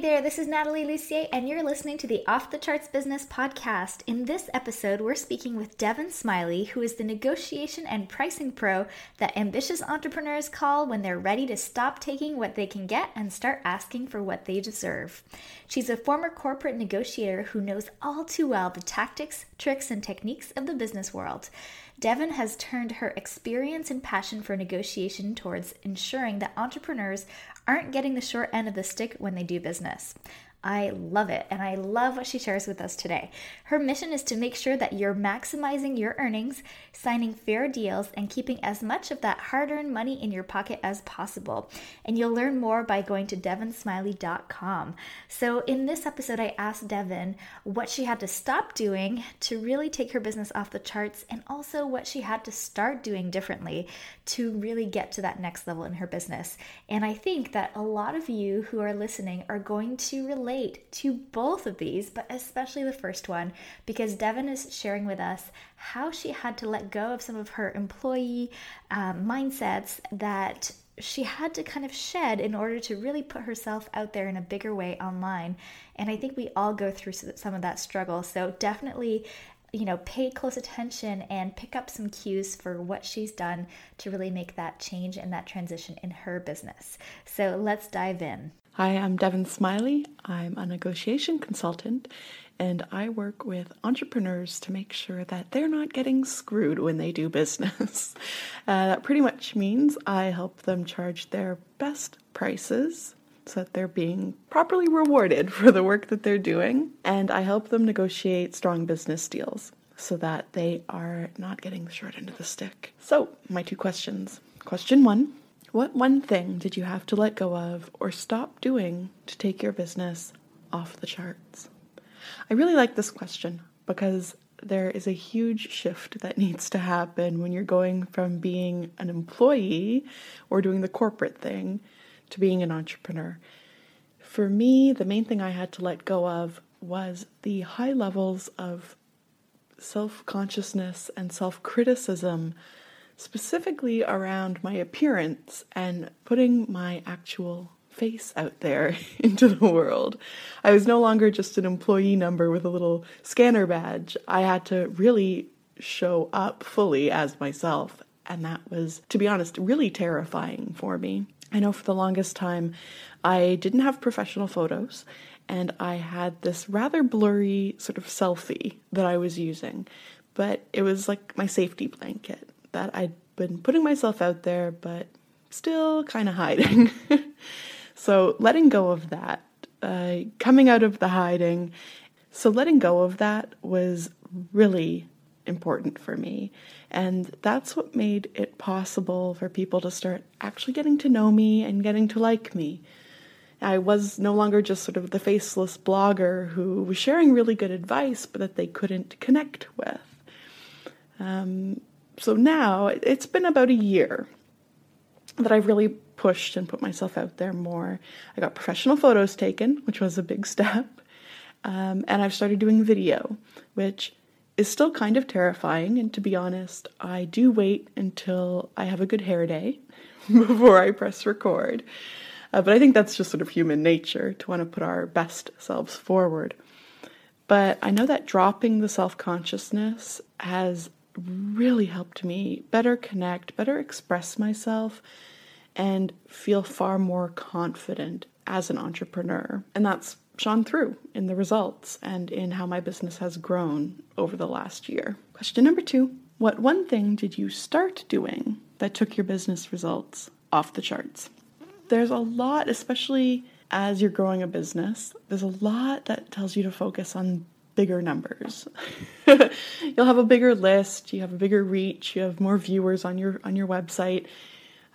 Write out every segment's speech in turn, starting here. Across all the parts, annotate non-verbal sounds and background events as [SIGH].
There, this is Natalie Lucier, and you're listening to the Off the Charts Business Podcast. In this episode, we're speaking with Devon Smiley, who is the negotiation and pricing pro that ambitious entrepreneurs call when they're ready to stop taking what they can get and start asking for what they deserve. She's a former corporate negotiator who knows all too well the tactics, tricks, and techniques of the business world. Devon has turned her experience and passion for negotiation towards ensuring that entrepreneurs aren't getting the short end of the stick when they do business. I love it, and I love what she shares with us today. Her mission is to make sure that you're maximizing your earnings, signing fair deals, and keeping as much of that hard earned money in your pocket as possible. And you'll learn more by going to devonsmiley.com. So, in this episode, I asked Devon what she had to stop doing to really take her business off the charts, and also what she had to start doing differently to really get to that next level in her business. And I think that a lot of you who are listening are going to relate relate to both of these, but especially the first one, because Devon is sharing with us how she had to let go of some of her employee um, mindsets that she had to kind of shed in order to really put herself out there in a bigger way online. And I think we all go through some of that struggle. So definitely you know, pay close attention and pick up some cues for what she's done to really make that change and that transition in her business. So let's dive in. Hi, I'm Devon Smiley. I'm a negotiation consultant and I work with entrepreneurs to make sure that they're not getting screwed when they do business. [LAUGHS] Uh, that pretty much means I help them charge their best prices so that they're being properly rewarded [LAUGHS] for the work that they're doing, and I help them negotiate strong business deals so that they are not getting the short end of the stick. So, my two questions. Question one what one thing did you have to let go of or stop doing to take your business off the charts? I really like this question because there is a huge shift that needs to happen when you're going from being an employee or doing the corporate thing to being an entrepreneur. For me, the main thing I had to let go of was the high levels of self consciousness and self criticism specifically around my appearance and putting my actual face out there [LAUGHS] into the world. I was no longer just an employee number with a little scanner badge. I had to really show up fully as myself. And that was, to be honest, really terrifying for me. I know for the longest time I didn't have professional photos and I had this rather blurry sort of selfie that I was using, but it was like my safety blanket that I'd been putting myself out there, but still kind of hiding. [LAUGHS] so letting go of that, uh, coming out of the hiding, so letting go of that was really important for me. And that's what made it possible for people to start actually getting to know me and getting to like me. I was no longer just sort of the faceless blogger who was sharing really good advice, but that they couldn't connect with. Um, so now it's been about a year that I've really pushed and put myself out there more. I got professional photos taken, which was a big [LAUGHS] step. Um, and I've started doing video, which is still kind of terrifying. And to be honest, I do wait until I have a good hair day [LAUGHS] before I press record. Uh, but I think that's just sort of human nature to want to put our best selves forward. But I know that dropping the self consciousness has really helped me better connect, better express myself, and feel far more confident as an entrepreneur. And that's shone through in the results and in how my business has grown over the last year. Question number two What one thing did you start doing that took your business results off the charts? There's a lot, especially as you're growing a business, there's a lot that tells you to focus on bigger numbers. [LAUGHS] You'll have a bigger list, you have a bigger reach, you have more viewers on your on your website.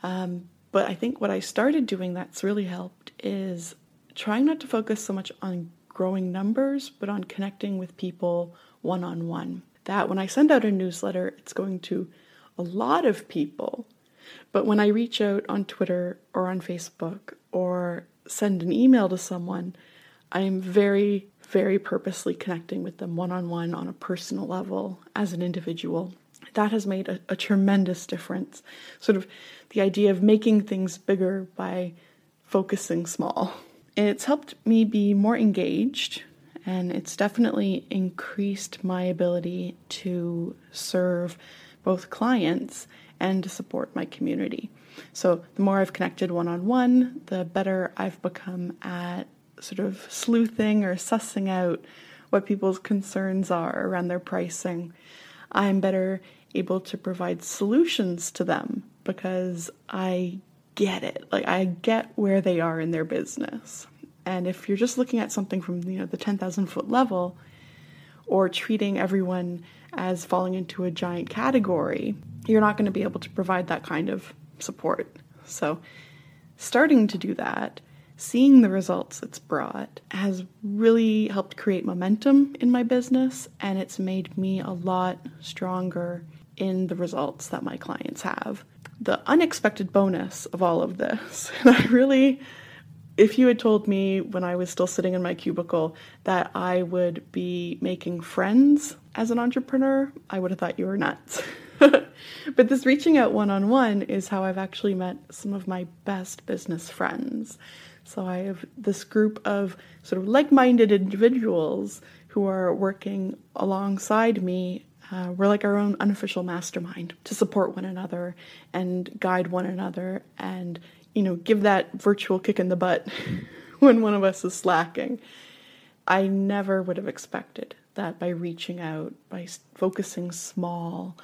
Um, But I think what I started doing that's really helped is trying not to focus so much on growing numbers, but on connecting with people one on one. That when I send out a newsletter, it's going to a lot of people. But when I reach out on Twitter or on Facebook or send an email to someone, I am very, very purposely connecting with them one on one on a personal level as an individual. That has made a, a, tremendous difference. Sort of the idea of making things bigger by focusing small. It's helped me be more engaged, and it's definitely increased my ability to serve both clients and to support my community. So, the more I've connected one on one, the better I've become at sort of sleuthing or sussing out what people's concerns are around their pricing. I'm better able to provide solutions to them because I get it. Like I get where they are in their business. And if you're just looking at something from you know the 10,000 foot level or treating everyone as falling into a giant category, you're not going to be able to provide that kind of support. So starting to do that seeing the results it's brought has really helped create momentum in my business and it's made me a lot stronger in the results that my clients have. The unexpected bonus of all of this, [LAUGHS] and I really, if you had told me when I was still sitting in my cubicle that I would be making friends as an entrepreneur, I would have thought you were nuts. [LAUGHS] but this reaching out one on one is how I've actually met some of my best business friends. So I have this group of sort of like minded individuals who are working alongside me. Uh, we're like our own unofficial mastermind to support one another and guide one another and, you know, give that virtual kick in the butt [LAUGHS] when one of us is slacking. I never would have expected that by reaching out, by focusing small,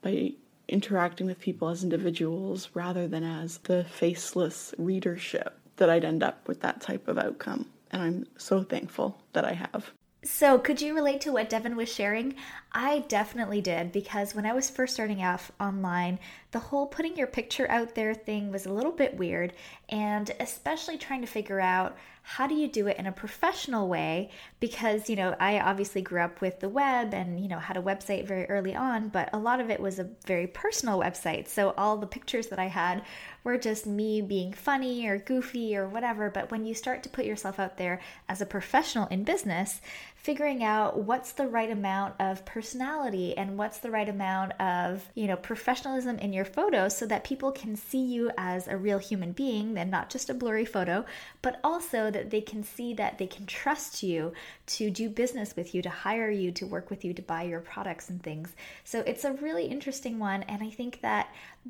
by interacting with people as individuals rather than as the faceless readership that I'd end up with that type of outcome. And I'm so thankful that I have. So, could you relate to what Devon was sharing? I definitely did because when I was first starting off online, the whole putting your picture out there thing was a little bit weird, and especially trying to figure out how do you do it in a professional way because you know i obviously grew up with the web and you know had a website very early on but a lot of it was a very personal website. So all the pictures that i had were just me being funny or goofy or whatever but when you start to put yourself out there as a professional in business figuring out what's the right amount of personality and what's the right amount of you know professionalism in your photos so that people can see you as a real human being and not just a blurry photo but also that they can see that they can trust you to do business with you, to hire you, to work with you, to buy your products and things. So it's a really interesting one. And I think that,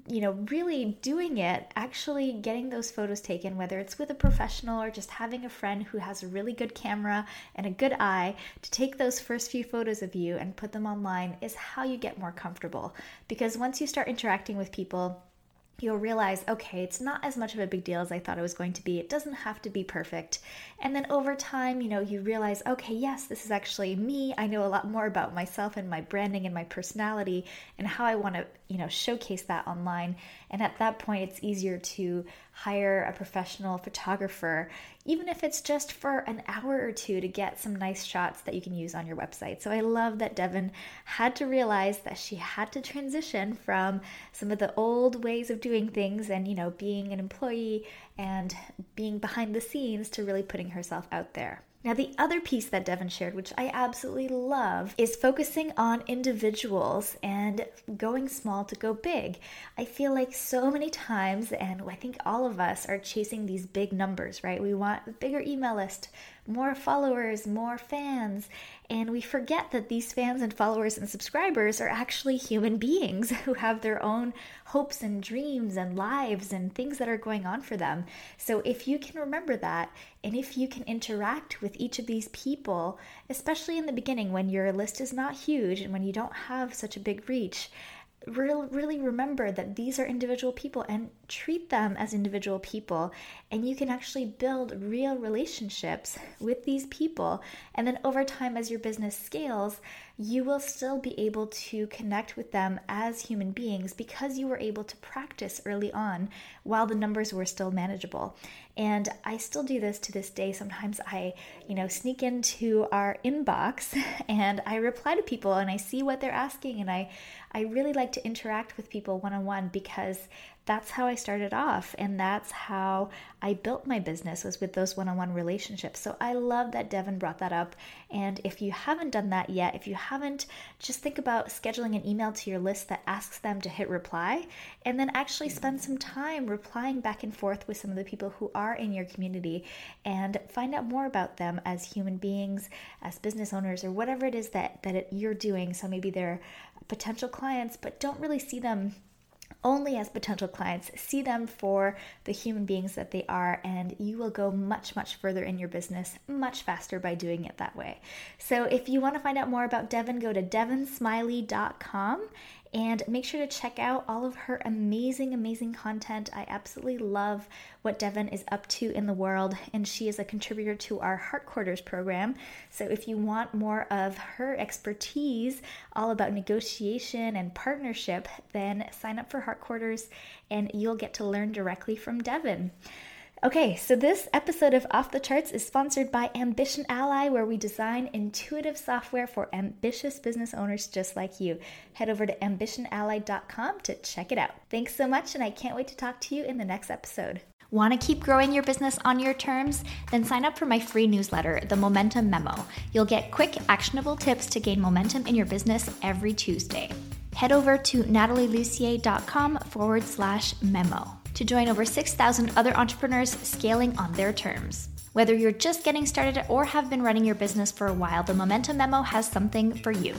you know, really doing it, actually getting those photos taken, whether it's with a professional or just having a friend who has a really good camera and a good eye to take those first few photos of you and put them online is how you get more comfortable. Because once you start interacting with people, you'll realize, okay, it's not as much of a big deal as I thought it was going to be. It doesn't have to be perfect. And then over time, you know, you realize, okay, yes, this is actually me. I know a lot more about myself and my branding and my personality and how I want to, you know, showcase that online. And at that point, it's easier to hire a professional photographer, even if it's just for an hour or two to get some nice shots that you can use on your website. So I love that Devon had to realize that she had to transition from some of the old ways of doing things and, you know, being an employee and being behind the scenes to really putting herself out there. Now, the other piece that Devon shared, which I absolutely love, is focusing on individuals and going small to go big. I feel like so many times, and I think all of us are chasing these big numbers, right? We want a bigger email list, more followers, more fans. And we forget that these fans and followers and subscribers are actually human [LAUGHS] beings who have their own hopes and dreams and lives and things that are going on for them. So if you can remember that, and if you can interact with each of these people, especially in the beginning when your list is not huge and when you don't have such a big reach, really remember that these are individual people and treat them as individual people and you can actually build real relationships with these people. And then over time, as your business scales, you will still be able to connect with them as human beings because you were able to practice early on while the numbers were still manageable. And I still do this to this day. Sometimes I, you know, sneak into our inbox [LAUGHS] and I reply to people and I see what they're asking and I I really like to interact with people one on one because that's how I started off and that's how I built my business was with those one-on-one relationships. So I love that Devon brought that up and if you haven't done that yet, if you haven't just think about scheduling an email to your list that asks them to hit reply and then actually spend some time replying back and forth with some of the people who are in your community and find out more about them as human beings, as business owners or whatever it is that that it, you're doing. So maybe they're potential clients but don't really see them only as potential clients. See them for the human beings that they are, and you will go much, much further in your business much faster by doing it that way. So, if you want to find out more about Devon, go to devonsmiley.com and make sure to check out all of her amazing, amazing content. I absolutely love what Devon is up to in the world, and she is a contributor to our Heart Quarters program. So if you want more of her expertise, all about negotiation and partnership, then sign up for Heart Quarters and you'll get to learn directly from Devon. Okay, so this episode of Off the Charts is sponsored by Ambition Ally, where we design intuitive software for ambitious business owners just like you. Head over to ambitionally.com to check it out. Thanks so much, and I can't wait to talk to you in the next episode. Want to keep growing your business on your terms? Then sign up for my free newsletter, The Momentum Memo. You'll get quick, actionable tips to gain momentum in your business every Tuesday. Head over to natalielucier.com forward slash memo to join over 6,000 other entrepreneurs scaling on their terms. Whether you're just getting started or have been running your business for a while, the Momentum Memo has something for you.